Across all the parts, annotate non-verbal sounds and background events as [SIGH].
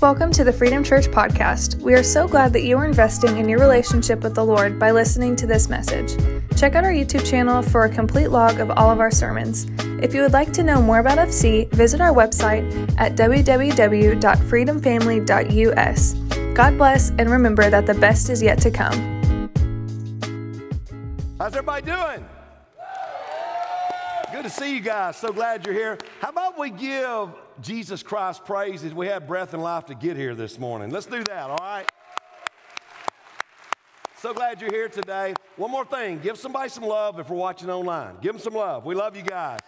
Welcome to the Freedom Church podcast. We are so glad that you are investing in your relationship with the Lord by listening to this message. Check out our YouTube channel for a complete log of all of our sermons. If you would like to know more about FC, visit our website at www.freedomfamily.us. God bless, and remember that the best is yet to come. How's everybody doing? Good to see you guys. So glad you're here. How about we give Jesus Christ praise as we have breath and life to get here this morning? Let's do that, all right? So glad you're here today. One more thing give somebody some love if we're watching online. Give them some love. We love you guys.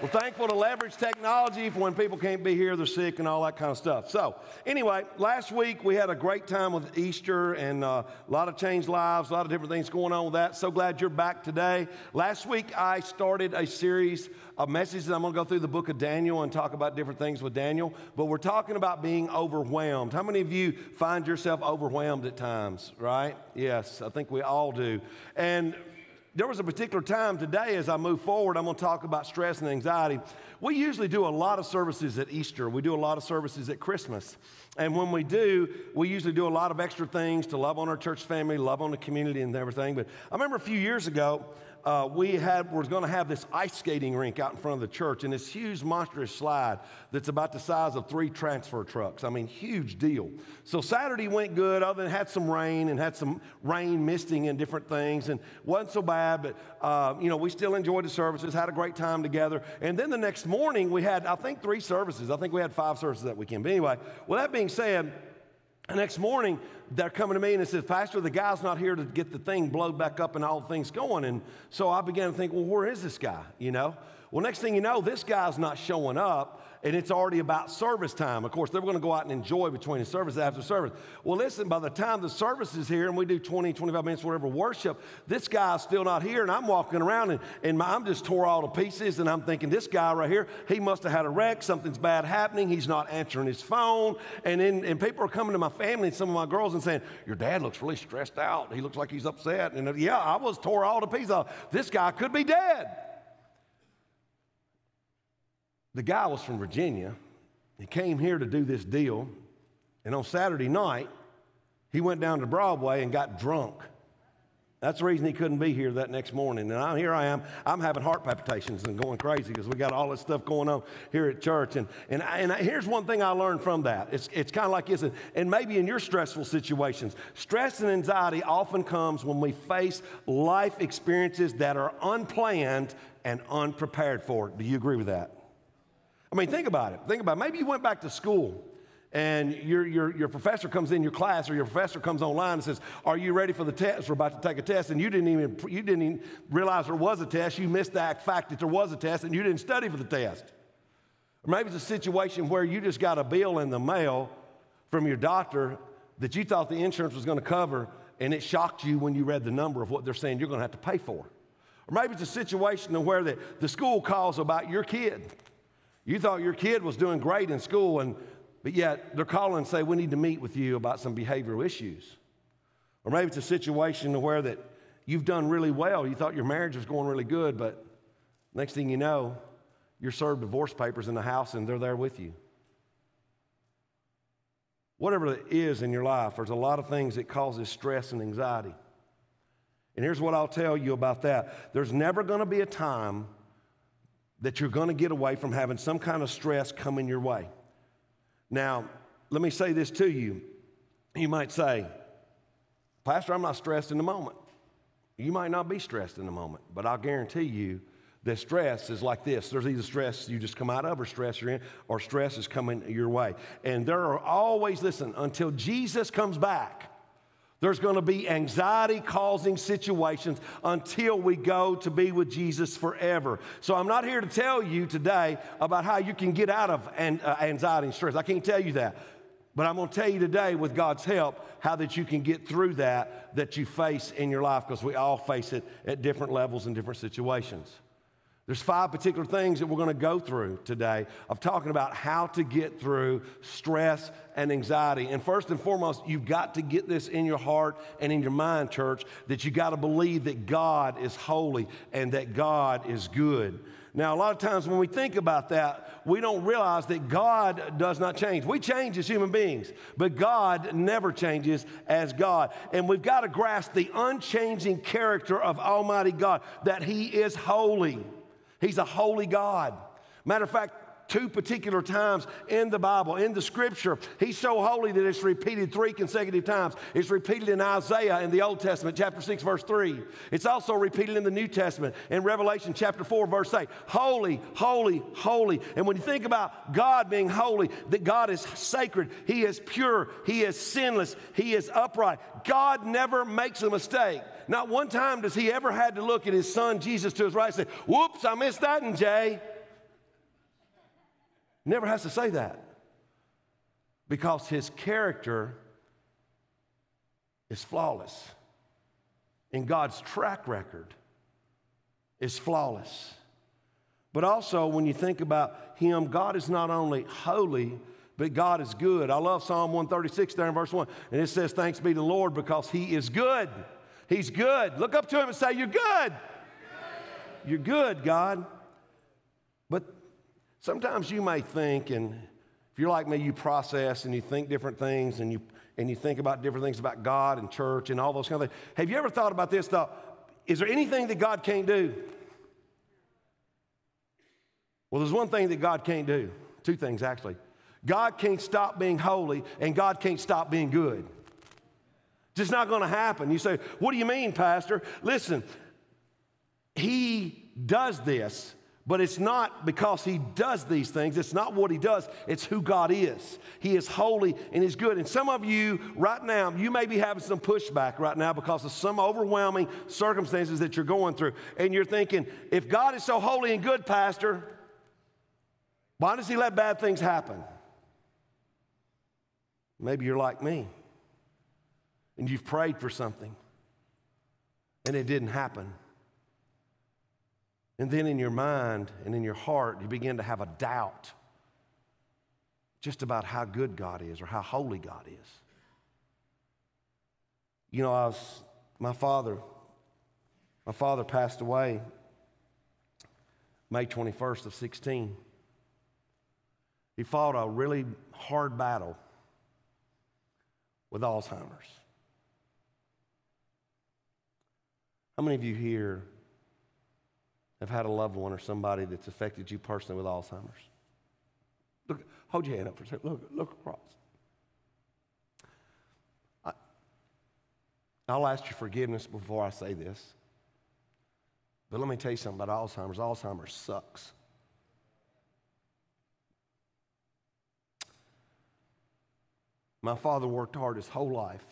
We're thankful to leverage technology for when people can't be here, they're sick, and all that kind of stuff. So, anyway, last week we had a great time with Easter and uh, a lot of changed lives, a lot of different things going on with that. So glad you're back today. Last week I started a series of messages. I'm going to go through the book of Daniel and talk about different things with Daniel, but we're talking about being overwhelmed. How many of you find yourself overwhelmed at times, right? Yes, I think we all do. And there was a particular time today as I move forward, I'm going to talk about stress and anxiety. We usually do a lot of services at Easter, we do a lot of services at Christmas. And when we do, we usually do a lot of extra things to love on our church family, love on the community, and everything. But I remember a few years ago, uh, we had we're going to have this ice skating rink out in front of the church and this huge monstrous slide that's about the size of three transfer trucks. I mean, huge deal. So Saturday went good, other than had some rain and had some rain misting and different things, and wasn't so bad. But uh, you know, we still enjoyed the services, had a great time together. And then the next morning we had, I think, three services. I think we had five services that weekend. But anyway, well, that being said. The next morning, they're coming to me and it says, Pastor, the guy's not here to get the thing blowed back up and all things going. And so I began to think, well, where is this guy? You know? Well, next thing you know, this guy's not showing up and it's already about service time. Of course, they're going to go out and enjoy between the service after service. Well, listen, by the time the service is here and we do 20, 25 minutes, whatever worship, this guy's still not here. And I'm walking around and, and my, I'm just tore all to pieces. And I'm thinking, this guy right here, he must have had a wreck. Something's bad happening. He's not answering his phone. And, then, and people are coming to my family and some of my girls and saying, Your dad looks really stressed out. He looks like he's upset. And uh, yeah, I was tore all to pieces. This guy could be dead. The guy was from Virginia. He came here to do this deal. And on Saturday night, he went down to Broadway and got drunk. That's the reason he couldn't be here that next morning. And I'm, here I am. I'm having heart palpitations and going crazy because we got all this stuff going on here at church. And, and, and here's one thing I learned from that. It's, it's kind of like this, and maybe in your stressful situations, stress and anxiety often comes when we face life experiences that are unplanned and unprepared for. Do you agree with that? I mean, think about it. Think about it. Maybe you went back to school and your, your, your professor comes in your class or your professor comes online and says, Are you ready for the test? We're about to take a test. And you didn't even, you didn't even realize there was a test. You missed the fact that there was a test and you didn't study for the test. Or maybe it's a situation where you just got a bill in the mail from your doctor that you thought the insurance was going to cover and it shocked you when you read the number of what they're saying you're going to have to pay for. Or maybe it's a situation where the, the school calls about your kid you thought your kid was doing great in school, and, but yet they're calling and say, We need to meet with you about some behavioral issues. Or maybe it's a situation where that you've done really well. You thought your marriage was going really good, but next thing you know, you're served divorce papers in the house and they're there with you. Whatever it is in your life, there's a lot of things that causes stress and anxiety. And here's what I'll tell you about that. There's never going to be a time that you're going to get away from having some kind of stress coming your way. Now, let me say this to you. You might say, Pastor, I'm not stressed in the moment. You might not be stressed in the moment, but I'll guarantee you that stress is like this. There's either stress you just come out of or stress you're in, or stress is coming your way. And there are always, listen, until Jesus comes back, there's going to be anxiety causing situations until we go to be with Jesus forever. So, I'm not here to tell you today about how you can get out of uh, anxiety and stress. I can't tell you that. But I'm going to tell you today, with God's help, how that you can get through that that you face in your life because we all face it at different levels and different situations. There's five particular things that we're going to go through today of talking about how to get through stress and anxiety. And first and foremost, you've got to get this in your heart and in your mind, church, that you got to believe that God is holy and that God is good. Now, a lot of times when we think about that, we don't realize that God does not change. We change as human beings, but God never changes as God. And we've got to grasp the unchanging character of Almighty God, that He is holy. He's a holy God. Matter of fact, two particular times in the Bible, in the scripture. He's so holy that it's repeated three consecutive times. It's repeated in Isaiah in the Old Testament, chapter 6, verse 3. It's also repeated in the New Testament in Revelation chapter 4, verse 8. Holy, holy, holy. And when you think about God being holy, that God is sacred, He is pure, He is sinless, He is upright. God never makes a mistake. Not one time does He ever had to look at His Son Jesus to His right and say, Whoops, I missed that one, Jay. Never has to say that because his character is flawless. And God's track record is flawless. But also, when you think about him, God is not only holy, but God is good. I love Psalm 136 there in verse 1. And it says, Thanks be to the Lord because he is good. He's good. Look up to him and say, You're good. You're good, God. But Sometimes you may think, and if you're like me, you process and you think different things and you, and you think about different things about God and church and all those kind of things. Have you ever thought about this? Thought, is there anything that God can't do? Well, there's one thing that God can't do. Two things, actually. God can't stop being holy, and God can't stop being good. It's Just not going to happen. You say, What do you mean, Pastor? Listen, He does this but it's not because he does these things. It's not what he does. It's who God is. He is holy and he's good. And some of you right now, you may be having some pushback right now because of some overwhelming circumstances that you're going through. And you're thinking, if God is so holy and good, Pastor, why does he let bad things happen? Maybe you're like me and you've prayed for something and it didn't happen. And then in your mind and in your heart, you begin to have a doubt just about how good God is or how holy God is. You know, I was, my father, my father passed away May 21st of 16. He fought a really hard battle with Alzheimer's. How many of you here have had a loved one or somebody that's affected you personally with Alzheimer's? Look, hold your hand up for a second. Look, look across. I, I'll ask you forgiveness before I say this. But let me tell you something about Alzheimer's. Alzheimer's sucks. My father worked hard his whole life.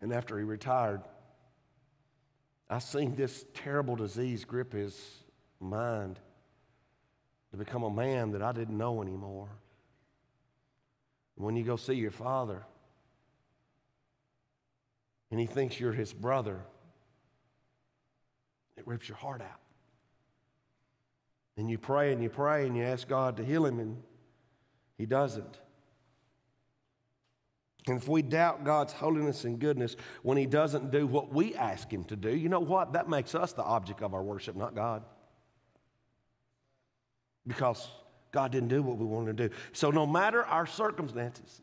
And after he retired, I seen this terrible disease grip his mind to become a man that I didn't know anymore. When you go see your father and he thinks you're his brother, it rips your heart out. And you pray and you pray and you ask God to heal him, and he doesn't. And if we doubt God's holiness and goodness when He doesn't do what we ask Him to do, you know what? That makes us the object of our worship, not God. Because God didn't do what we wanted to do. So, no matter our circumstances,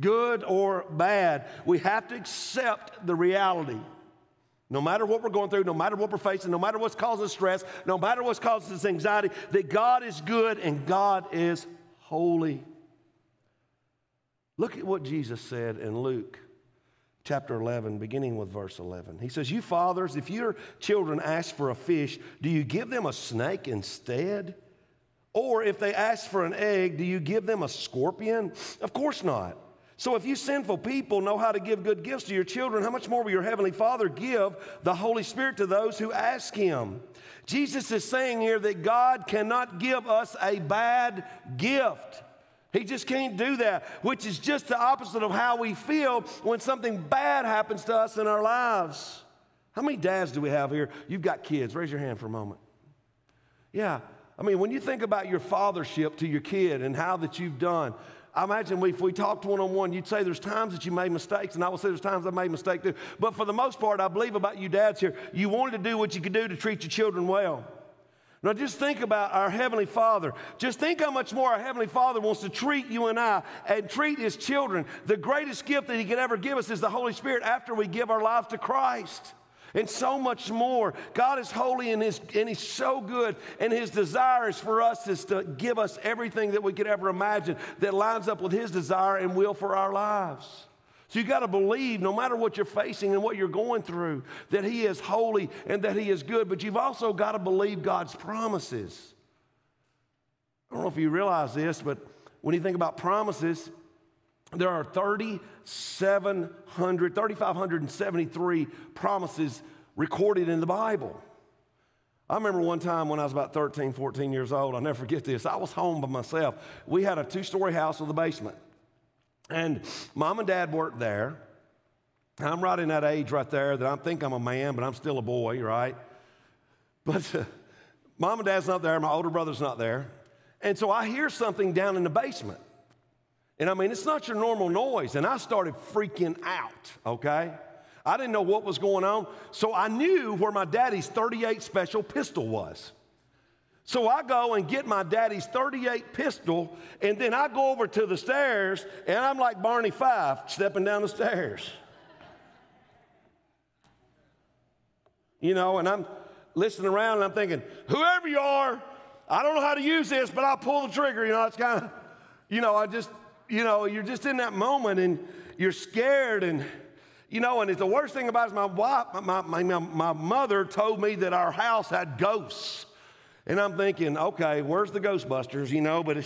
good or bad, we have to accept the reality. No matter what we're going through, no matter what we're facing, no matter what's causing stress, no matter what's causing us anxiety, that God is good and God is holy. Look at what Jesus said in Luke chapter 11, beginning with verse 11. He says, You fathers, if your children ask for a fish, do you give them a snake instead? Or if they ask for an egg, do you give them a scorpion? Of course not. So if you sinful people know how to give good gifts to your children, how much more will your heavenly Father give the Holy Spirit to those who ask him? Jesus is saying here that God cannot give us a bad gift. He just can't do that, which is just the opposite of how we feel when something bad happens to us in our lives. How many dads do we have here? You've got kids. Raise your hand for a moment. Yeah. I mean, when you think about your fathership to your kid and how that you've done, I imagine if we talked one on one, you'd say there's times that you made mistakes, and I will say there's times I made mistakes too. But for the most part, I believe about you dads here, you wanted to do what you could do to treat your children well. Now, just think about our Heavenly Father. Just think how much more our Heavenly Father wants to treat you and I and treat His children. The greatest gift that He could ever give us is the Holy Spirit after we give our lives to Christ. And so much more. God is holy and, and He's so good. And His desire is for us is to give us everything that we could ever imagine that lines up with His desire and will for our lives. So you got to believe, no matter what you're facing and what you're going through, that He is holy and that He is good. But you've also got to believe God's promises. I don't know if you realize this, but when you think about promises, there are 3,700, 3,573 promises recorded in the Bible. I remember one time when I was about 13, 14 years old, I'll never forget this. I was home by myself. We had a two story house with a basement. And mom and dad worked there. I'm right in that age right there that I think I'm a man, but I'm still a boy, right? But uh, mom and dad's not there, my older brother's not there. And so I hear something down in the basement. And I mean, it's not your normal noise. And I started freaking out, okay? I didn't know what was going on. So I knew where my daddy's 38 special pistol was. So I go and get my daddy's 38 pistol, and then I go over to the stairs, and I'm like Barney Fife stepping down the stairs. You know, and I'm listening around and I'm thinking, whoever you are, I don't know how to use this, but I'll pull the trigger. You know, it's kind of, you know, I just, you know, you're just in that moment and you're scared and, you know, and it's the worst thing about it is my wife, my, my, my, my mother told me that our house had ghosts. And I'm thinking, okay, where's the Ghostbusters, you know? But,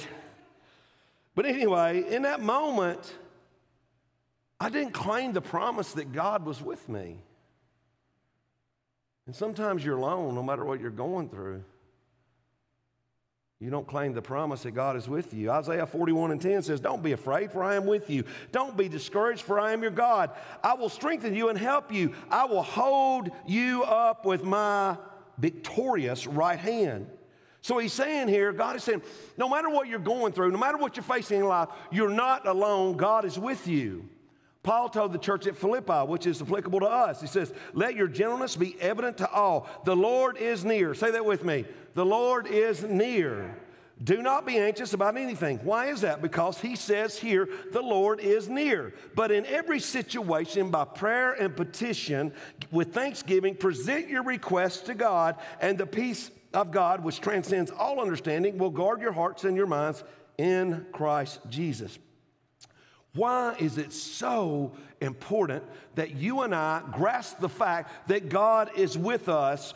but anyway, in that moment, I didn't claim the promise that God was with me. And sometimes you're alone no matter what you're going through. You don't claim the promise that God is with you. Isaiah 41 and 10 says, Don't be afraid, for I am with you. Don't be discouraged, for I am your God. I will strengthen you and help you. I will hold you up with my victorious right hand. So he's saying here, God is saying, no matter what you're going through, no matter what you're facing in life, you're not alone. God is with you. Paul told the church at Philippi, which is applicable to us, he says, Let your gentleness be evident to all. The Lord is near. Say that with me. The Lord is near. Do not be anxious about anything. Why is that? Because he says here, the Lord is near. But in every situation, by prayer and petition, with thanksgiving, present your requests to God, and the peace of God, which transcends all understanding, will guard your hearts and your minds in Christ Jesus. Why is it so important that you and I grasp the fact that God is with us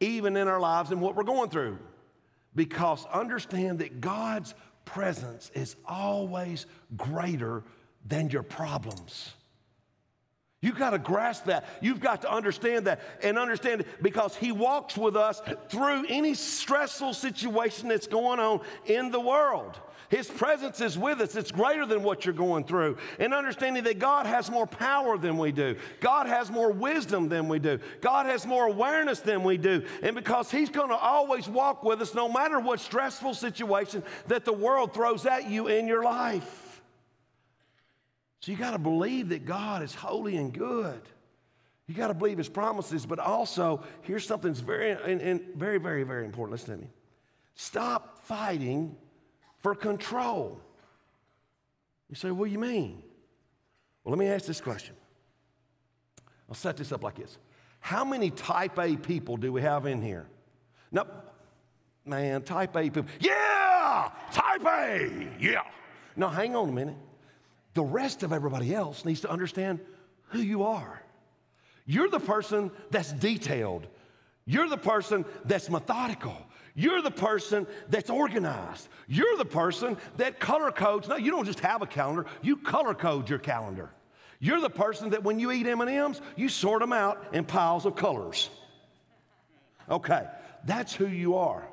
even in our lives and what we're going through? Because understand that God's presence is always greater than your problems. You've got to grasp that. You've got to understand that and understand it because He walks with us through any stressful situation that's going on in the world. His presence is with us. It's greater than what you're going through. And understanding that God has more power than we do. God has more wisdom than we do. God has more awareness than we do. And because He's going to always walk with us no matter what stressful situation that the world throws at you in your life. So you got to believe that God is holy and good. You got to believe his promises, but also, here's something that's very, and, and very, very, very important. Listen to me. Stop fighting for control. You say, what do you mean? Well, let me ask this question. I'll set this up like this. How many type A people do we have in here? No, man, type A people. Yeah, type A, yeah. Now, hang on a minute the rest of everybody else needs to understand who you are. You're the person that's detailed. You're the person that's methodical. You're the person that's organized. You're the person that color codes. No, you don't just have a calendar, you color code your calendar. You're the person that when you eat M&Ms, you sort them out in piles of colors. Okay, that's who you are.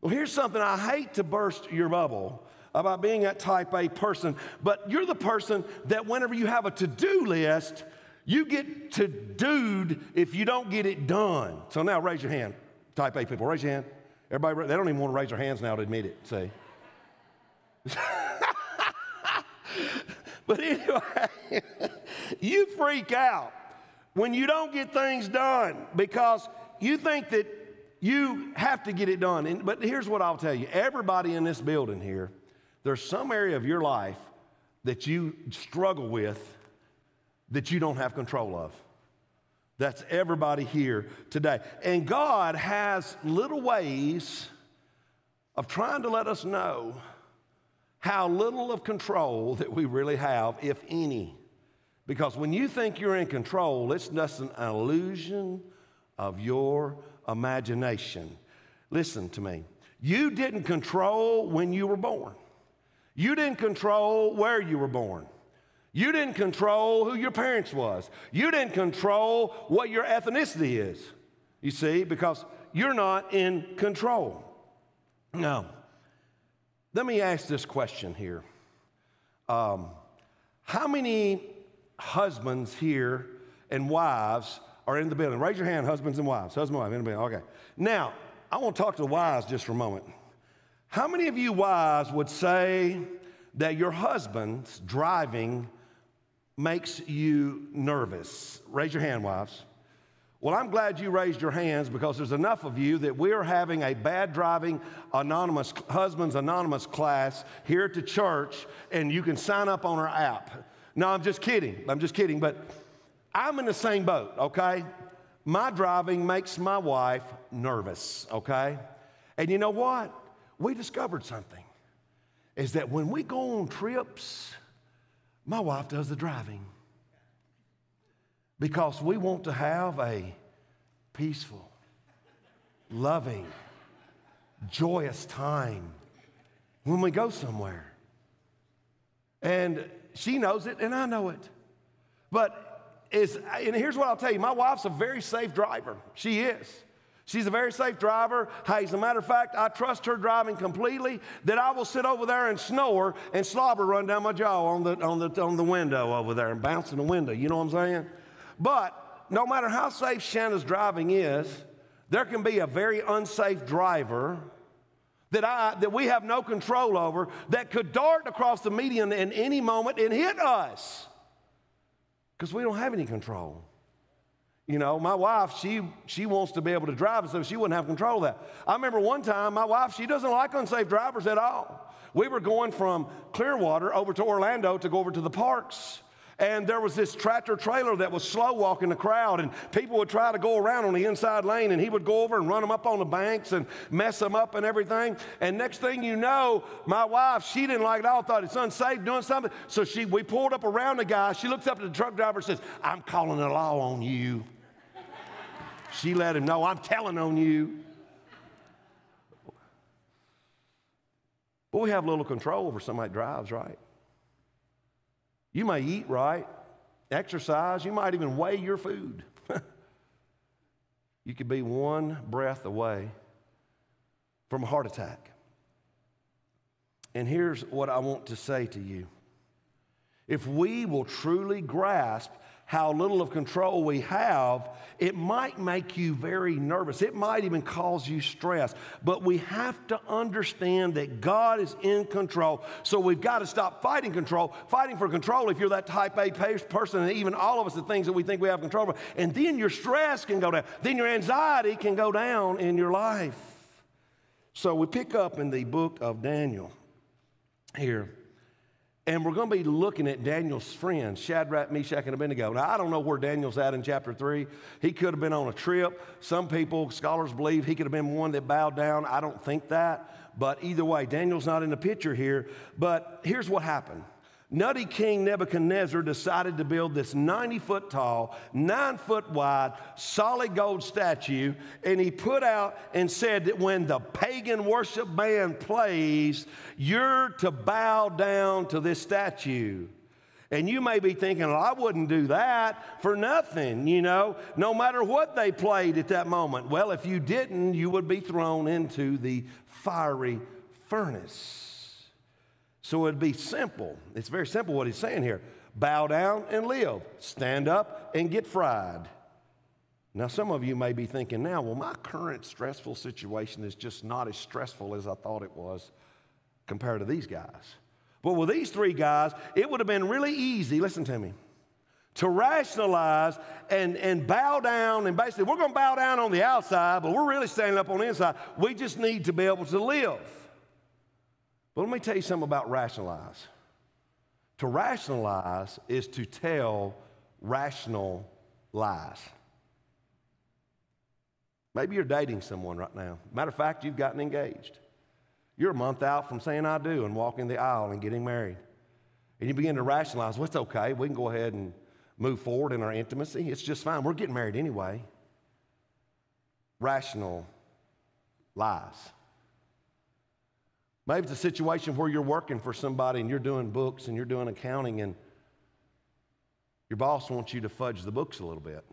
Well, here's something I hate to burst your bubble, about being that type A person, but you're the person that whenever you have a to do list, You get to dude if you don't get it done. So now raise your hand. Type A people, raise your hand. Everybody, they don't even want to raise their hands now to admit it. See? [LAUGHS] but anyway, [LAUGHS] you freak out when you don't get things done because you think that you have to get it done. And, but here's what I'll tell you everybody in this building here, there's some area of your life that you struggle with that you don't have control of. That's everybody here today. And God has little ways of trying to let us know how little of control that we really have, if any. Because when you think you're in control, it's just an illusion of your imagination. Listen to me. You didn't control when you were born. You didn't control where you were born. You didn't control who your parents was. You didn't control what your ethnicity is. You see, because you're not in control. Now, let me ask this question here. Um, how many husbands here and wives are in the building? Raise your hand, husbands and wives. Husband and wife in the building. Okay. Now, I want to talk to the wives just for a moment. How many of you wives would say that your husband's driving makes you nervous? Raise your hand, wives. Well, I'm glad you raised your hands because there's enough of you that we're having a bad driving anonymous husbands anonymous class here at the church, and you can sign up on our app. No, I'm just kidding. I'm just kidding, but I'm in the same boat, okay? My driving makes my wife nervous, okay? And you know what? We discovered something is that when we go on trips, my wife does the driving because we want to have a peaceful, loving, joyous time when we go somewhere. And she knows it, and I know it. But is and here's what I'll tell you: my wife's a very safe driver. She is. She's a very safe driver. Hey, as a matter of fact, I trust her driving completely that I will sit over there and snore and slobber run down my jaw on the, on the, on the window over there and bounce in the window. You know what I'm saying? But no matter how safe Shanna's driving is, there can be a very unsafe driver that, I, that we have no control over that could dart across the median in any moment and hit us because we don't have any control. You know, my wife, she, she wants to be able to drive, so she wouldn't have control of that. I remember one time, my wife, she doesn't like unsafe drivers at all. We were going from Clearwater over to Orlando to go over to the parks. And there was this tractor trailer that was slow walking the crowd, and people would try to go around on the inside lane, and he would go over and run them up on the banks and mess them up and everything. And next thing you know, my wife, she didn't like it all, thought it's unsafe doing something. So she, we pulled up around the guy. She looks up at the truck driver and says, I'm calling the law on you. She let him know, I'm telling on you. But we have little control over somebody that drives, right? You may eat right, exercise, you might even weigh your food. [LAUGHS] you could be one breath away from a heart attack. And here's what I want to say to you. If we will truly grasp how little of control we have, it might make you very nervous. It might even cause you stress. But we have to understand that God is in control. So we've got to stop fighting control, fighting for control if you're that type A person, and even all of us, the things that we think we have control over. And then your stress can go down, then your anxiety can go down in your life. So we pick up in the book of Daniel here. And we're going to be looking at Daniel's friends, Shadrach, Meshach, and Abednego. Now, I don't know where Daniel's at in chapter 3. He could have been on a trip. Some people, scholars believe he could have been one that bowed down. I don't think that. But either way, Daniel's not in the picture here. But here's what happened Nutty King Nebuchadnezzar decided to build this 90 foot tall, nine foot wide, solid gold statue. And he put out and said that when the pagan worship band plays, you're to bow down to this statue. And you may be thinking, well, I wouldn't do that for nothing, you know, no matter what they played at that moment. Well, if you didn't, you would be thrown into the fiery furnace. So it'd be simple. It's very simple what he's saying here. Bow down and live. Stand up and get fried. Now, some of you may be thinking now, well, my current stressful situation is just not as stressful as I thought it was compared to these guys. But with these three guys, it would have been really easy, listen to me, to rationalize and, and bow down. And basically, we're going to bow down on the outside, but we're really standing up on the inside. We just need to be able to live. But let me tell you something about rationalize. To rationalize is to tell rational lies. Maybe you're dating someone right now. Matter of fact, you've gotten engaged. You're a month out from saying I do and walking the aisle and getting married. And you begin to rationalize, well, it's okay. We can go ahead and move forward in our intimacy. It's just fine. We're getting married anyway. Rational lies. Maybe it's a situation where you're working for somebody and you're doing books and you're doing accounting and your boss wants you to fudge the books a little bit.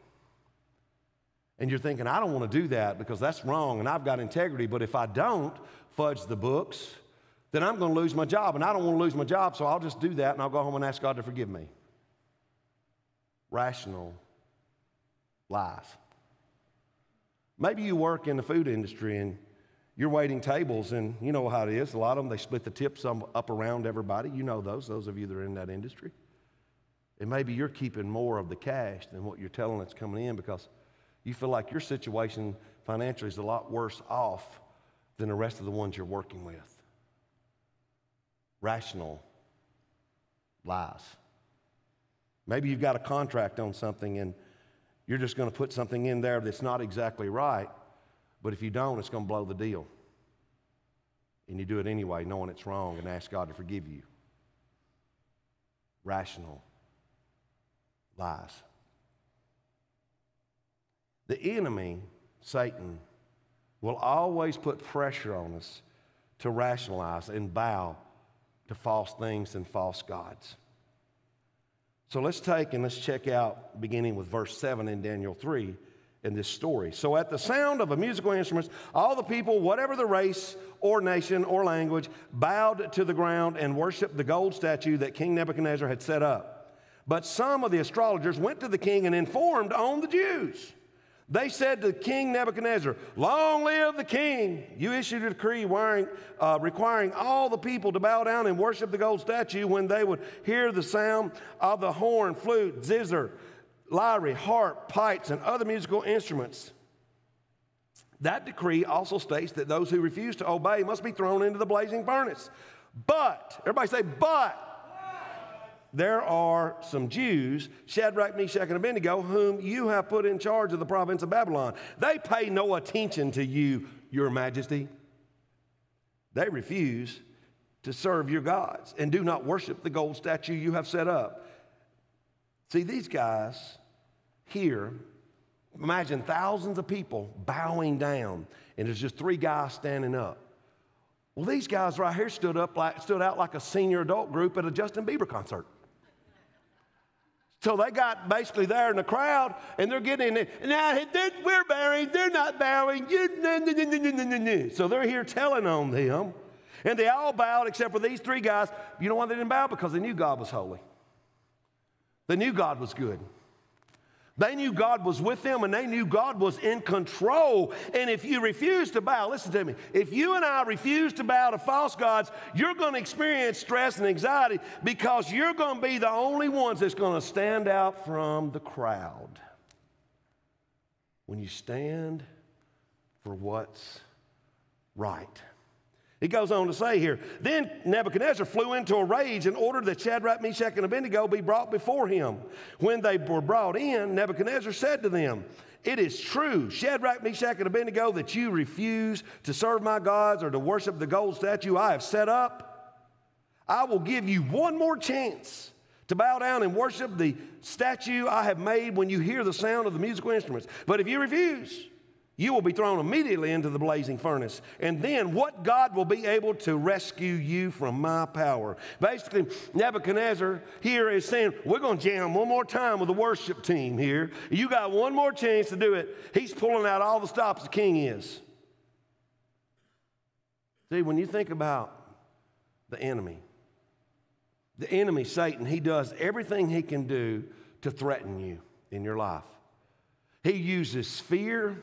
And you're thinking, I don't want to do that because that's wrong and I've got integrity, but if I don't fudge the books, then I'm going to lose my job and I don't want to lose my job, so I'll just do that and I'll go home and ask God to forgive me. Rational lies. Maybe you work in the food industry and you're waiting tables, and you know how it is. A lot of them, they split the tips up around everybody. You know those, those of you that are in that industry. And maybe you're keeping more of the cash than what you're telling that's coming in because you feel like your situation financially is a lot worse off than the rest of the ones you're working with. Rational lies. Maybe you've got a contract on something and you're just going to put something in there that's not exactly right, but if you don't, it's going to blow the deal. And you do it anyway, knowing it's wrong, and ask God to forgive you. Rational lies. The enemy, Satan, will always put pressure on us to rationalize and bow to false things and false gods. So let's take and let's check out, beginning with verse 7 in Daniel 3, in this story. So, at the sound of a musical instrument, all the people, whatever the race or nation or language, bowed to the ground and worshiped the gold statue that King Nebuchadnezzar had set up. But some of the astrologers went to the king and informed on the Jews. They said to King Nebuchadnezzar, Long live the king! You issued a decree uh, requiring all the people to bow down and worship the gold statue when they would hear the sound of the horn, flute, zither, lyre, harp, pipes, and other musical instruments. That decree also states that those who refuse to obey must be thrown into the blazing furnace. But, everybody say, but there are some Jews, Shadrach, Meshach, and Abednego, whom you have put in charge of the province of Babylon. They pay no attention to you, your majesty. They refuse to serve your gods and do not worship the gold statue you have set up. See, these guys here, imagine thousands of people bowing down, and there's just three guys standing up. Well, these guys right here stood up like stood out like a senior adult group at a Justin Bieber concert. So they got basically there in the crowd and they're getting in. Now we're bowing, they're not bowing. So they're here telling on them. And they all bowed except for these three guys. You know why they didn't bow? Because they knew God was holy. They knew God was good. They knew God was with them and they knew God was in control. And if you refuse to bow, listen to me, if you and I refuse to bow to false gods, you're going to experience stress and anxiety because you're going to be the only ones that's going to stand out from the crowd. When you stand for what's right. He goes on to say here, then Nebuchadnezzar flew into a rage and ordered that Shadrach, Meshach, and Abednego be brought before him. When they were brought in, Nebuchadnezzar said to them, It is true, Shadrach, Meshach, and Abednego, that you refuse to serve my gods or to worship the gold statue I have set up. I will give you one more chance to bow down and worship the statue I have made when you hear the sound of the musical instruments. But if you refuse, you will be thrown immediately into the blazing furnace. And then what God will be able to rescue you from my power? Basically, Nebuchadnezzar here is saying, We're going to jam one more time with the worship team here. You got one more chance to do it. He's pulling out all the stops the king is. See, when you think about the enemy, The enemy, Satan, he does everything he can do to threaten you in your life. He uses fear,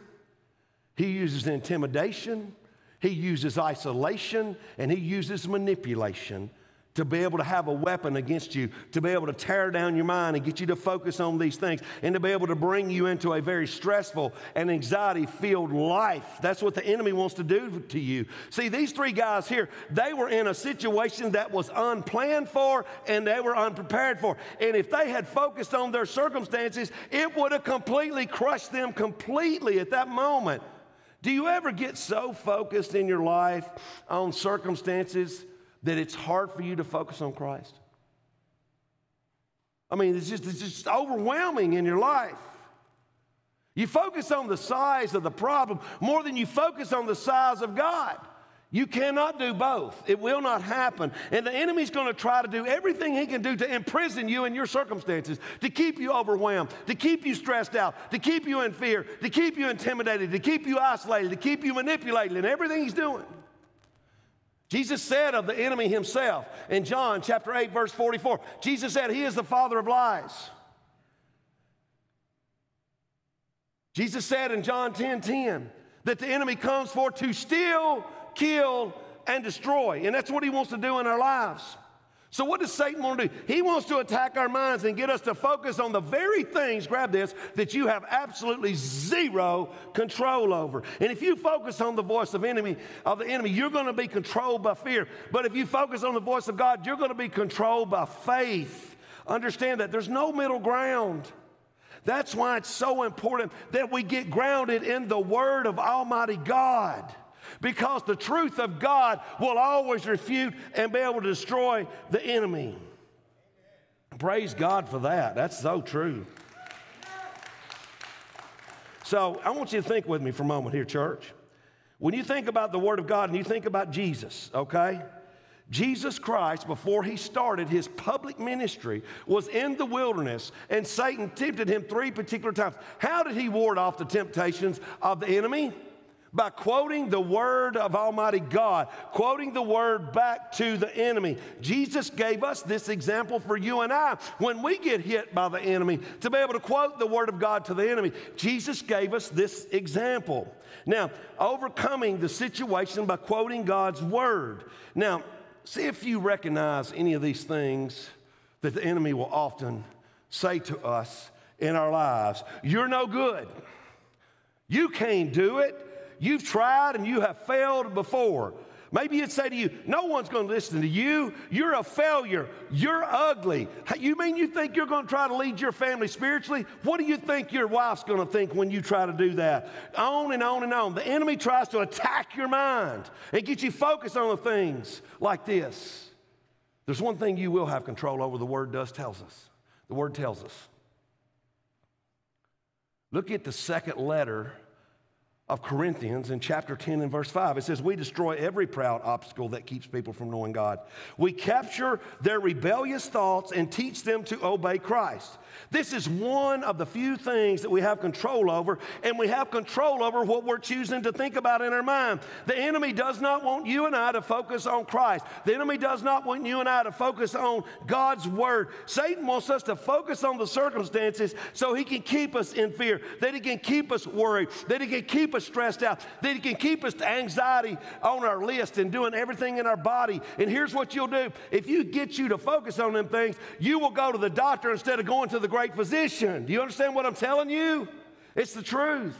he uses intimidation, he uses isolation, and he uses manipulation to be able to have a weapon against you, to be able to tear down your mind and get you to focus on these things, and to be able to bring you into a very stressful and anxiety filled life. That's what the enemy wants to do to you. See, these three guys here, they were in a situation that was unplanned for and they were unprepared for. And if they had focused on their circumstances, it would have completely crushed them completely at that moment. Do you ever get so focused in your life on circumstances that it's hard for you to focus on Christ? I mean, it's just, it's just overwhelming in your life. You focus on the size of the problem more than you focus on the size of God. You cannot do both. It will not happen. And the enemy's going to try to do everything he can do to imprison you in your circumstances, to keep you overwhelmed, to keep you stressed out, to keep you in fear, to keep you intimidated, to keep you isolated, to keep you manipulated in everything he's doing. Jesus said of the enemy himself in John chapter 8, verse 44, Jesus said, He is the father of lies. Jesus said in John 10 10 that the enemy comes for to steal, kill, and destroy. And that's what he wants to do in our lives. So, what does Satan want to do? He wants to attack our minds and get us to focus on the very things, grab this, that you have absolutely zero control over. And if you focus on the voice of enemy of the enemy, you're going to be controlled by fear. But if you focus on the voice of God, you're going to be controlled by faith. Understand that there's no middle ground. That's why it's so important that we get grounded in the Word of Almighty God because the truth of God will always refute and be able to destroy the enemy. Praise God for that. That's so true. So I want you to think with me for a moment here, church. When you think about the Word of God and you think about Jesus, okay? Jesus Christ, before he started his public ministry, was in the wilderness and Satan tempted him three particular times. How did he ward off the temptations of the enemy? By quoting the word of Almighty God, quoting the word back to the enemy. Jesus gave us this example for you and I when we get hit by the enemy to be able to quote the word of God to the enemy. Jesus gave us this example. Now, overcoming the situation by quoting God's word. Now, see if you recognize any of these things that the enemy will often say to us in our lives. You're no good. You can't do it. You've tried and you have failed before. Maybe it'd say to you, No one's going to listen to you. You're a failure. You're ugly. You mean you think you're going to try to lead your family spiritually? What do you think your wife's going to think when you try to do that? On and on and on. The enemy tries to attack your mind and get you focused on the things like this. There's one thing you will have control over, the Word does tells us. The Word tells us. Look at the second letter of Corinthians in chapter 10 and verse 5. It says, We destroy every proud obstacle that keeps people from knowing God. We capture their rebellious thoughts and teach them to obey Christ. This is one of the few things that we have control over, and we have control over what we're choosing to think about in our mind. The enemy does not want you and I to focus on Christ. The enemy does not want you and I to focus on God's word. Satan wants us to focus on the circumstances so he can keep us in fear, that he can keep us worried, that he can keep us stressed out, that he can keep us to anxiety on our list and doing everything in our body. And here's what you'll do if you get you to focus on them things, you will go to the doctor instead of going to the great physician. Do you understand what I'm telling you? It's the truth.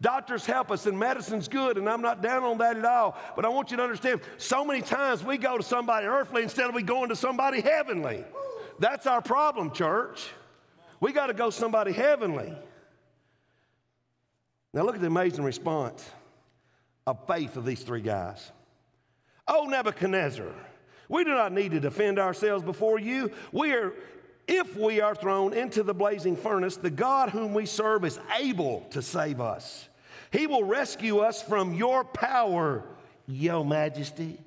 Doctors help us and medicine's good, and I'm not down on that at all. But I want you to understand so many times we go to somebody earthly instead of we going to somebody heavenly. That's our problem, church. We got to go somebody heavenly. Now look at the amazing response of faith of these three guys. Oh, Nebuchadnezzar, we do not need to defend ourselves before you. We are if we are thrown into the blazing furnace, the God whom we serve is able to save us. He will rescue us from your power, Your Majesty.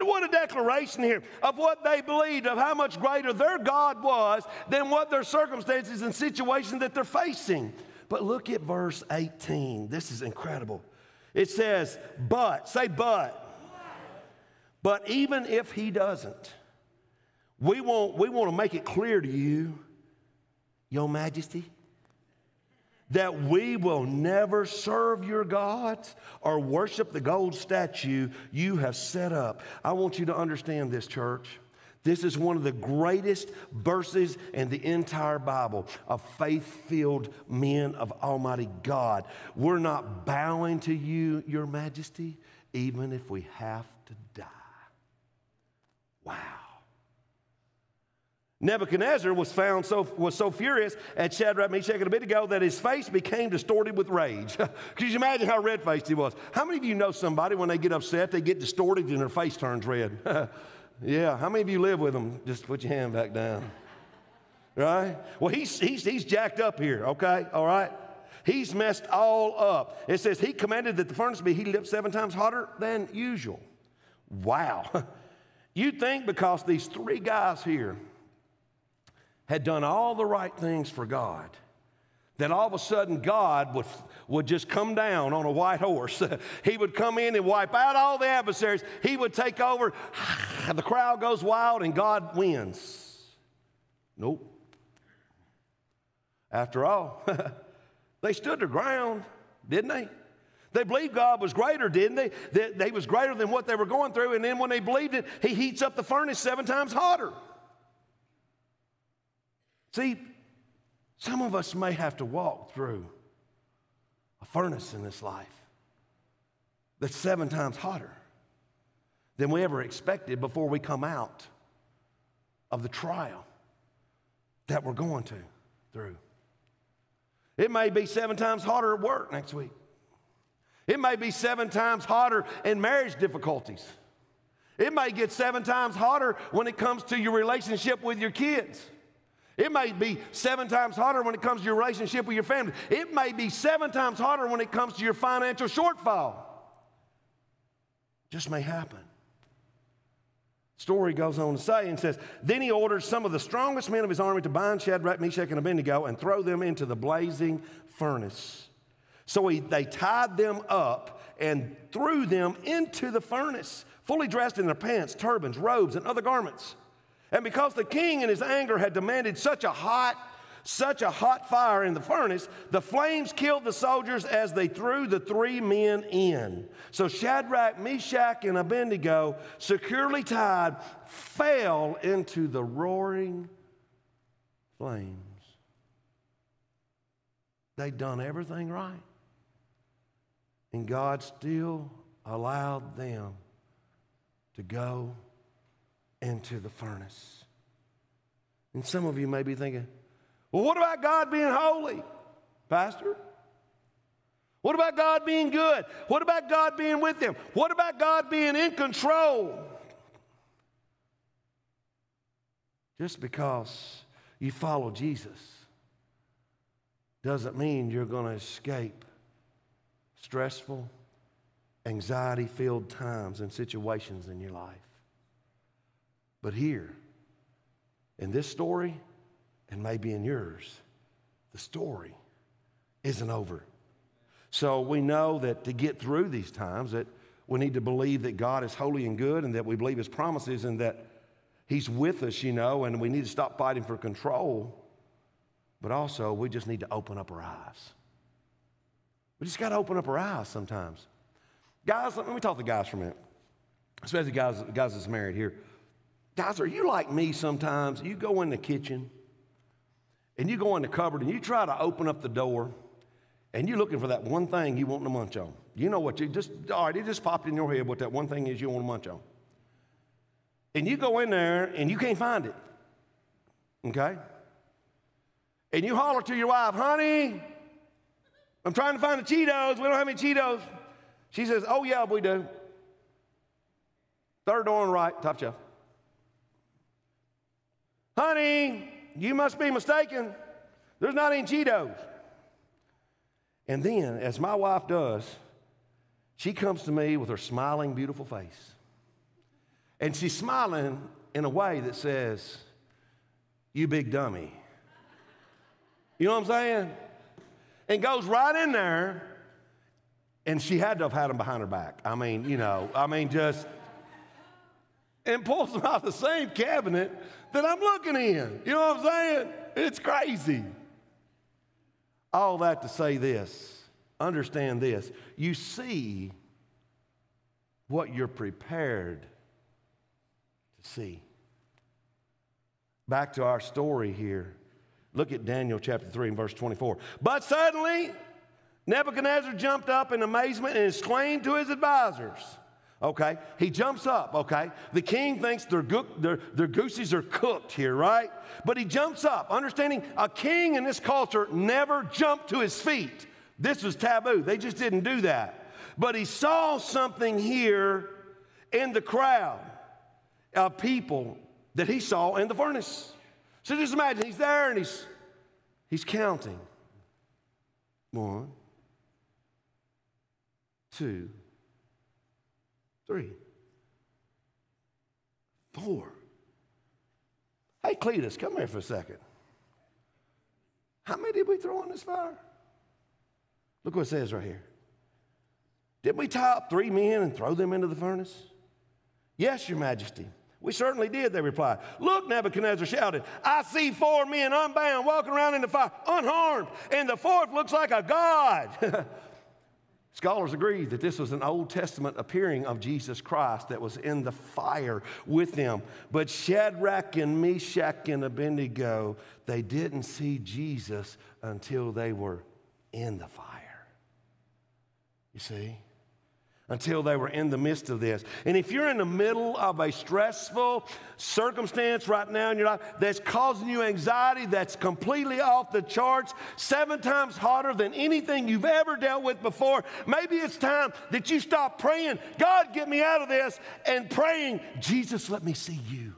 What a declaration here of what they believed, of how much greater their God was than what their circumstances and situation that they're facing. But look at verse 18. This is incredible. It says, But, say, but. But even if he doesn't, We want, we want to make it clear to you, Your Majesty, that we will never serve your gods or worship the gold statue you have set up. I want you to understand this, church. This is one of the greatest verses in the entire Bible of faith filled men of Almighty God. We're not bowing to you, Your Majesty, even if we have to die. Wow. Nebuchadnezzar was found so was so furious at Shadrach, Meshach, and Abednego that his face became distorted with rage. [LAUGHS] Could you imagine how red faced he was? How many of you know somebody when they get upset, they get distorted and their face turns red? [LAUGHS] yeah. How many of you live with them? Just put your hand back down. Right? Well, he's, he's, he's jacked up here, okay? All right? He's messed all up. It says he commanded that the furnace be heated up seven times hotter than usual. Wow. [LAUGHS] You'd think because these three guys here had done all the right things for God, that all of a sudden God would, would just come down on a white horse. [LAUGHS] he would come in and wipe out all the adversaries. He would take over. [SIGHS] the crowd goes wild and God wins. Nope. After all, [LAUGHS] they stood their ground, didn't they? They believed God was greater, didn't they? That they was greater than what they were going through. And then when they believed it, He heats up the furnace seven times hotter. See, some of us may have to walk through a furnace in this life that's seven times hotter than we ever expected before we come out of the trial that we're going to through. It may be seven times hotter at work next week. It may be seven times hotter in marriage difficulties. It may get seven times hotter when it comes to your relationship with your kids. It may be seven times hotter when it comes to your relationship with your family. It may be seven times hotter when it comes to your financial shortfall. Just may happen. Story goes on to say and says, Then he orders some of the strongest men of his army to bind Shadrach, Meshach, and Abednego and throw them into the blazing furnace. So he, they tied them up and threw them into the furnace, fully dressed in their pants, turbans, robes, and other garments. And because the king in his anger had demanded such a hot, such a hot fire in the furnace, the flames killed the soldiers as they threw the three men in. So Shadrach, Meshach, and Abednego, securely tied, fell into the roaring flames. They'd done everything right. And God still allowed them to go into the furnace. And some of you may be thinking, well, what about God being holy, Pastor? What about God being good? What about God being with them? What about God being in control? Just because you follow Jesus doesn't mean you're going to escape stressful, anxiety filled times and situations in your life. But here, in this story, and maybe in yours, the story isn't over. So we know that to get through these times, that we need to believe that God is holy and good and that we believe his promises and that he's with us, you know, and we need to stop fighting for control. But also, we just need to open up our eyes. We just got to open up our eyes sometimes. Guys, let me talk to guys for a minute, especially guys, guys that's married here. Guys, are you like me sometimes? You go in the kitchen and you go in the cupboard and you try to open up the door and you're looking for that one thing you want to munch on. You know what you just, all right, it just popped in your head what that one thing is you want to munch on. And you go in there and you can't find it. Okay? And you holler to your wife, honey, I'm trying to find the Cheetos. We don't have any Cheetos. She says, oh, yeah, we do. Third door on the right, top shelf. Honey, you must be mistaken. There's not any Cheetos. And then, as my wife does, she comes to me with her smiling, beautiful face. And she's smiling in a way that says, You big dummy. You know what I'm saying? And goes right in there, and she had to have had him behind her back. I mean, you know, I mean, just and pulls them out the same cabinet that I'm looking in. You know what I'm saying? It's crazy. All that to say this understand this. You see what you're prepared to see. Back to our story here. Look at Daniel chapter 3 and verse 24. But suddenly, Nebuchadnezzar jumped up in amazement and exclaimed to his advisors, Okay, he jumps up. Okay, the king thinks their, go- their, their goosies are cooked here, right? But he jumps up, understanding a king in this culture never jumped to his feet. This was taboo. They just didn't do that. But he saw something here in the crowd of people that he saw in the furnace. So just imagine he's there and he's he's counting. One, two, three, four. Hey, Cletus, come here for a second. How many did we throw in this fire? Look what it says right here. Did we tie up three men and throw them into the furnace? Yes, Your Majesty. We certainly did, they replied. Look, Nebuchadnezzar shouted, I see four men unbound walking around in the fire, unharmed, and the fourth looks like a god. [LAUGHS] Scholars agree that this was an Old Testament appearing of Jesus Christ that was in the fire with them. But Shadrach and Meshach and Abednego, they didn't see Jesus until they were in the fire. You see? Until they were in the midst of this. And if you're in the middle of a stressful circumstance right now in your life that's causing you anxiety, that's completely off the charts, seven times harder than anything you've ever dealt with before, maybe it's time that you stop praying, God, get me out of this, and praying, Jesus, let me see you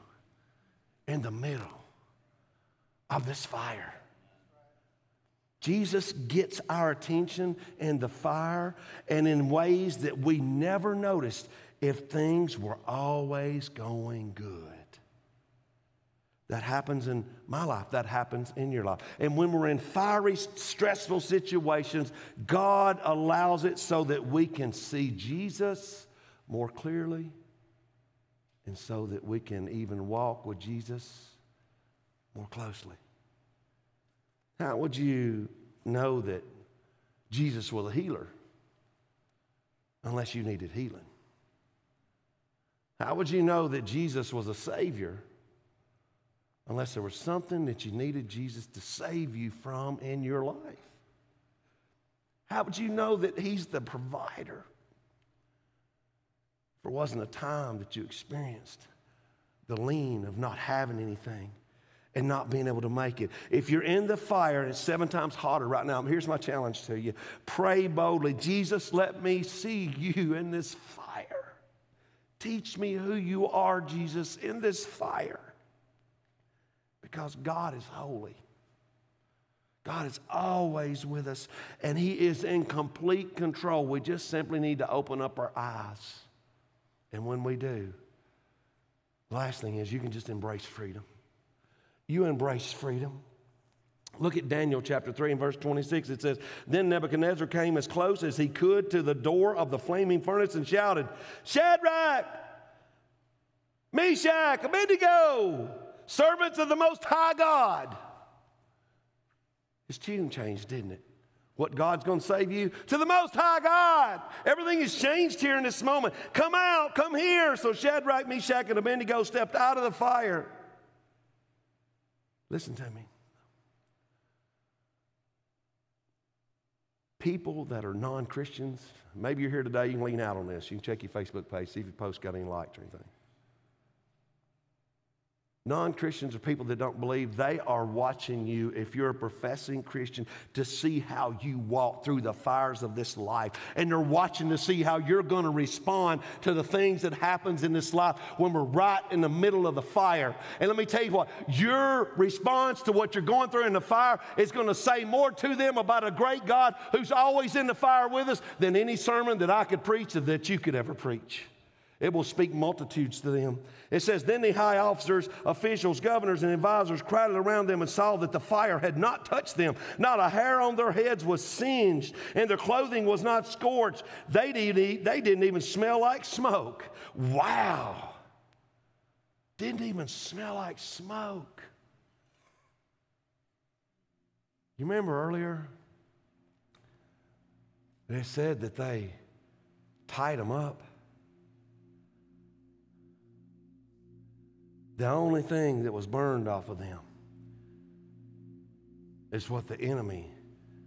in the middle of this fire. Jesus gets our attention in the fire and in ways that we never noticed if things were always going good. That happens in my life. That happens in your life. And when we're in fiery, stressful situations, God allows it so that we can see Jesus more clearly and so that we can even walk with Jesus more closely. How would you know that Jesus was a healer unless you needed healing? How would you know that Jesus was a Savior unless there was something that you needed Jesus to save you from in your life? How would you know that He's the provider? There wasn't a time that you experienced the lean of not having anything and not being able to make it. If you're in the fire and it's seven times hotter right now, here's my challenge to you pray boldly Jesus, let me see you in this fire. Teach me who you are, Jesus, in this fire. Because God is holy. God is always with us, and He is in complete control. We just simply need to open up our eyes. And when we do, last thing is you can just embrace freedom you embrace freedom. Look at Daniel chapter 3 and verse 26. It says, Then Nebuchadnezzar came as close as he could to the door of the flaming furnace and shouted, Shadrach, Meshach, Abednego, servants of the Most High God. His tune changed, didn't it? What God's going to save you? To the Most High God. Everything has changed here in this moment. Come out, come here. So Shadrach, Meshach, and Abednego stepped out of the fire. Listen to me. People that are non Christians, maybe you're here today, you can lean out on this. You can check your Facebook page, see if your post got any likes or anything. Non Christians are people that don't believe. They are watching you, if you're a professing Christian, to see how you walk through the fires of this life. And they're watching to see how you're going to respond to the things that happens in this life when we're right in the middle of the fire. And let me tell you what, your response to what you're going through in the fire is going to say more to them about a great God who's always in the fire with us than any sermon that I could preach or that you could ever preach. It will speak multitudes to them. It says, Then the high officers, officials, governors, and advisors crowded around them and saw that the fire had not touched them. Not a hair on their heads was singed, and their clothing was not scorched. They didn't, they didn't even smell like smoke. Wow. Didn't even smell like smoke. You remember earlier? They said that they tied them up. The only thing that was burned off of them is what the enemy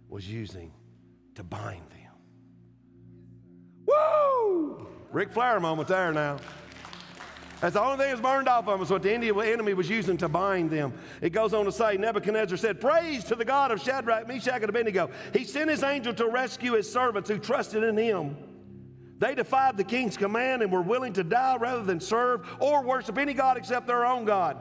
was using to bind them. Woo! Ric Flair moment there now. That's the only thing that's burned off of them is what the enemy was using to bind them. It goes on to say, Nebuchadnezzar said, Praise to the God of Shadrach, Meshach, and Abednego. He sent his angel to rescue his servants who trusted in him. They defied the king's command and were willing to die rather than serve or worship any God except their own God.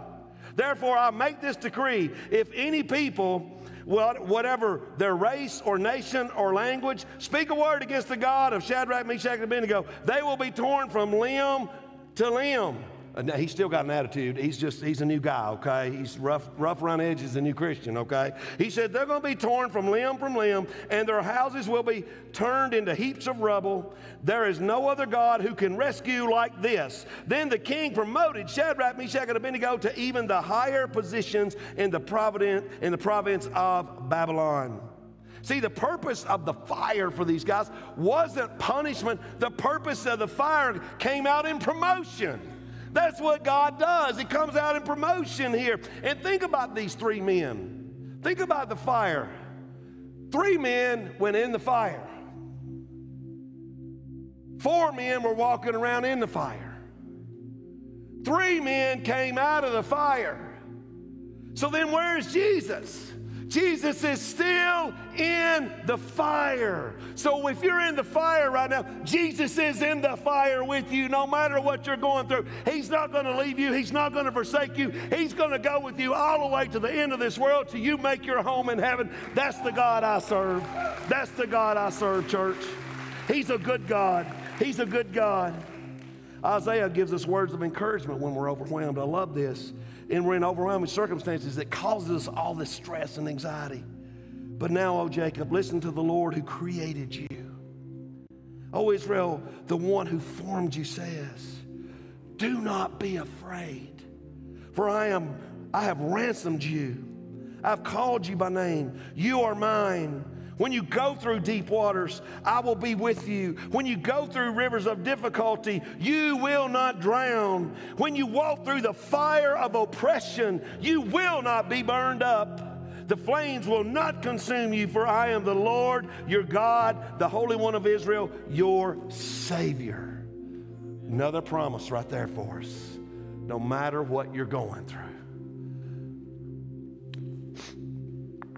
Therefore, I make this decree if any people whatever their race or nation or language, speak a word against the God of Shadrach, Meshach, and Abednego, they will be torn from limb to limb. He's still got an attitude. He's just, he's a new guy, okay? He's rough, rough around edges, a new Christian, okay? He said they're going to be torn from limb from limb, and their houses will be turned into heaps of rubble. There is no other God who can rescue like this. Then the king promoted Shadrach, Meshach, and Abednego to even the higher positions in the, providence, in the province of Babylon. See, the purpose of the fire for these guys wasn't punishment. The purpose of the fire came out in promotion. That's what God does. He comes out in promotion here. And think about these three men. Think about the fire. Three men went in the fire. Four men were walking around in the fire. Three men came out of the fire. So then, where's Jesus? Jesus is still in the fire. So if you're in the fire right now, Jesus is in the fire with you no matter what you're going through. He's not going to leave you, He's not going to forsake you. He's going to go with you all the way to the end of this world till you make your home in heaven. That's the God I serve. That's the God I serve, church. He's a good God. He's a good God. Isaiah gives us words of encouragement when we're overwhelmed. I love this and we're in overwhelming circumstances that causes us all this stress and anxiety. But now, O Jacob, listen to the Lord who created you. O Israel, the one who formed you says, Do not be afraid, for I am I have ransomed you. I've called you by name. You are mine. When you go through deep waters, I will be with you. When you go through rivers of difficulty, you will not drown. When you walk through the fire of oppression, you will not be burned up. The flames will not consume you, for I am the Lord your God, the Holy One of Israel, your Savior. Another promise right there for us. No matter what you're going through.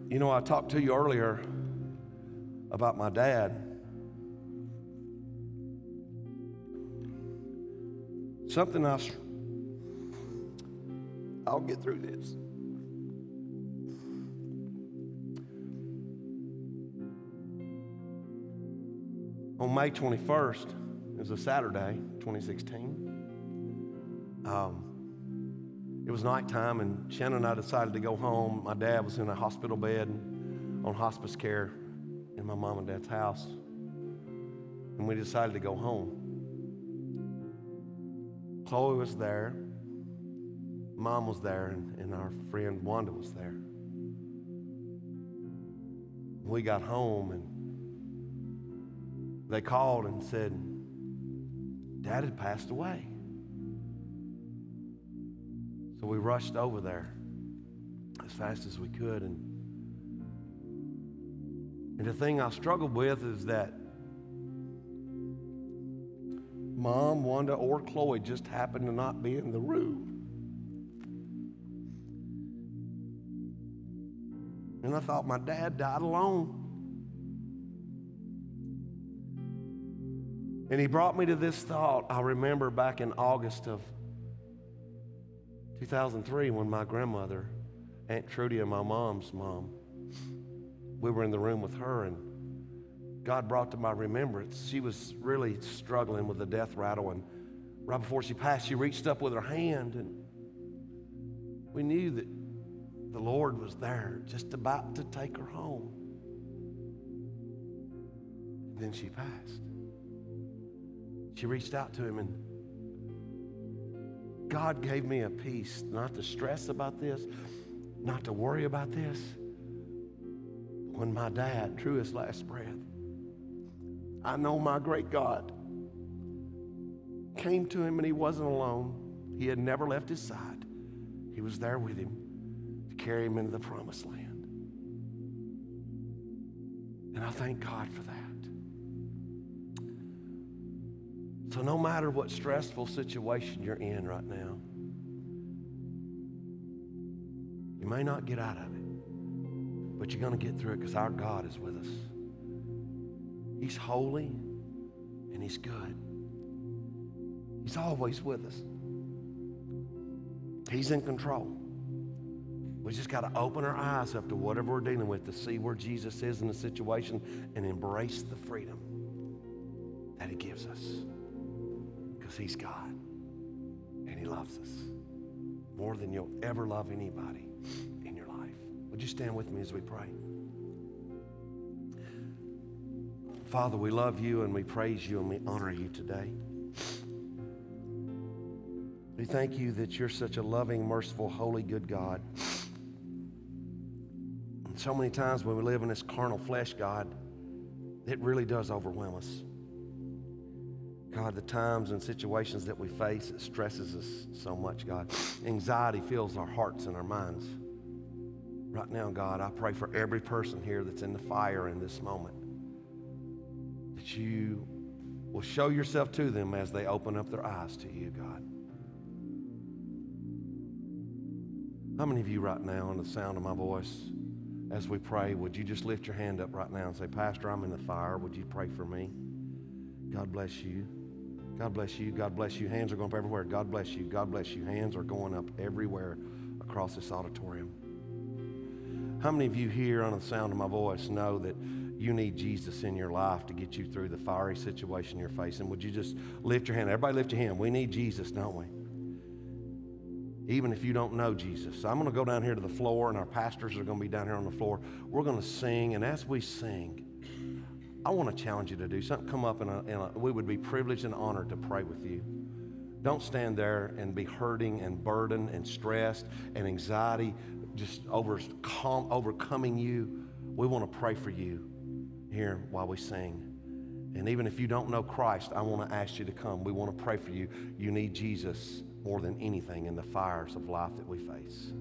You know, I talked to you earlier about my dad. Something else. I'll get through this. On May 21st, it was a Saturday, 2016. Um, it was nighttime, and Shannon and I decided to go home. My dad was in a hospital bed on hospice care in my mom and dad's house. And we decided to go home. Chloe was there, mom was there, and, and our friend Wanda was there. We got home and they called and said, Dad had passed away. So we rushed over there as fast as we could and and the thing I struggled with is that mom, Wanda, or Chloe just happened to not be in the room. And I thought my dad died alone. And he brought me to this thought. I remember back in August of 2003 when my grandmother, Aunt Trudy, and my mom's mom, we were in the room with her, and God brought to my remembrance she was really struggling with the death rattle. And right before she passed, she reached up with her hand, and we knew that the Lord was there, just about to take her home. And then she passed. She reached out to him and God gave me a peace not to stress about this, not to worry about this. When my dad drew his last breath, I know my great God came to him and he wasn't alone. He had never left his side. He was there with him to carry him into the promised land. And I thank God for that. So, no matter what stressful situation you're in right now, you may not get out of it, but you're going to get through it because our God is with us. He's holy and He's good. He's always with us. He's in control. We just got to open our eyes up to whatever we're dealing with to see where Jesus is in the situation and embrace the freedom that He gives us. Because He's God and He loves us more than you'll ever love anybody. Would you stand with me as we pray? Father, we love you and we praise you and we honor you today. We thank you that you're such a loving, merciful, holy, good God. And so many times when we live in this carnal flesh, God, it really does overwhelm us. God, the times and situations that we face, it stresses us so much, God. Anxiety fills our hearts and our minds. Right now, God, I pray for every person here that's in the fire in this moment that you will show yourself to them as they open up their eyes to you, God. How many of you right now, in the sound of my voice, as we pray, would you just lift your hand up right now and say, Pastor, I'm in the fire. Would you pray for me? God bless you. God bless you. God bless you. Hands are going up everywhere. God bless you. God bless you. Hands are going up everywhere across this auditorium. How many of you here on the sound of my voice know that you need Jesus in your life to get you through the fiery situation you're facing? Would you just lift your hand? Everybody lift your hand. We need Jesus, don't we? even if you don't know Jesus. So I'm going to go down here to the floor, and our pastors are going to be down here on the floor. We're going to sing, and as we sing, I want to challenge you to do something. Come up, and we would be privileged and honored to pray with you. Don't stand there and be hurting and burdened and stressed and anxiety just over, overcoming you. We want to pray for you here while we sing. And even if you don't know Christ, I want to ask you to come. We want to pray for you. You need Jesus more than anything in the fires of life that we face.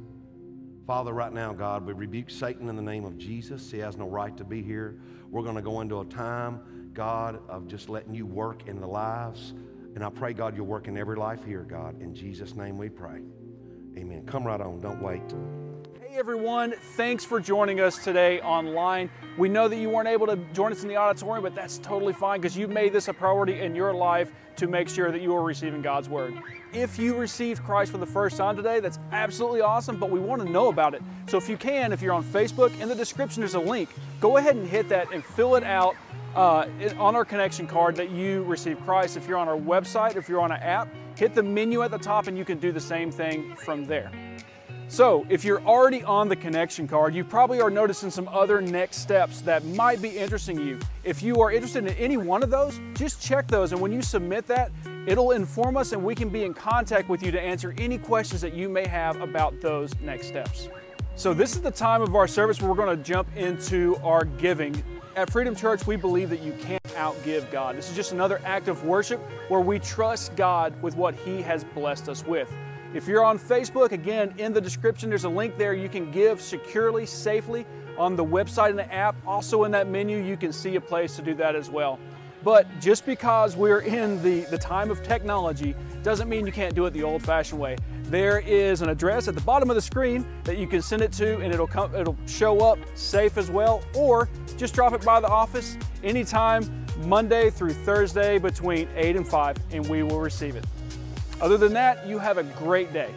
Father, right now, God, we rebuke Satan in the name of Jesus. He has no right to be here. We're going to go into a time, God, of just letting you work in the lives. And I pray, God, you'll work in every life here, God. In Jesus' name we pray. Amen. Come right on. Don't wait. Hey everyone, thanks for joining us today online. We know that you weren't able to join us in the auditorium, but that's totally fine because you've made this a priority in your life to make sure that you are receiving God's Word. If you received Christ for the first time today, that's absolutely awesome, but we want to know about it. So if you can, if you're on Facebook, in the description there's a link. Go ahead and hit that and fill it out uh, on our connection card that you received Christ. If you're on our website, if you're on an app, hit the menu at the top and you can do the same thing from there. So if you're already on the connection card, you probably are noticing some other next steps that might be interesting you. If you are interested in any one of those, just check those and when you submit that, it'll inform us and we can be in contact with you to answer any questions that you may have about those next steps. So this is the time of our service where we're going to jump into our giving. At Freedom Church, we believe that you can't outgive God. This is just another act of worship where we trust God with what He has blessed us with. If you're on Facebook, again, in the description, there's a link there. You can give securely, safely on the website and the app. Also, in that menu, you can see a place to do that as well. But just because we're in the, the time of technology doesn't mean you can't do it the old fashioned way. There is an address at the bottom of the screen that you can send it to and it'll come it'll show up safe as well or just drop it by the office anytime Monday through Thursday between 8 and 5 and we will receive it. Other than that, you have a great day.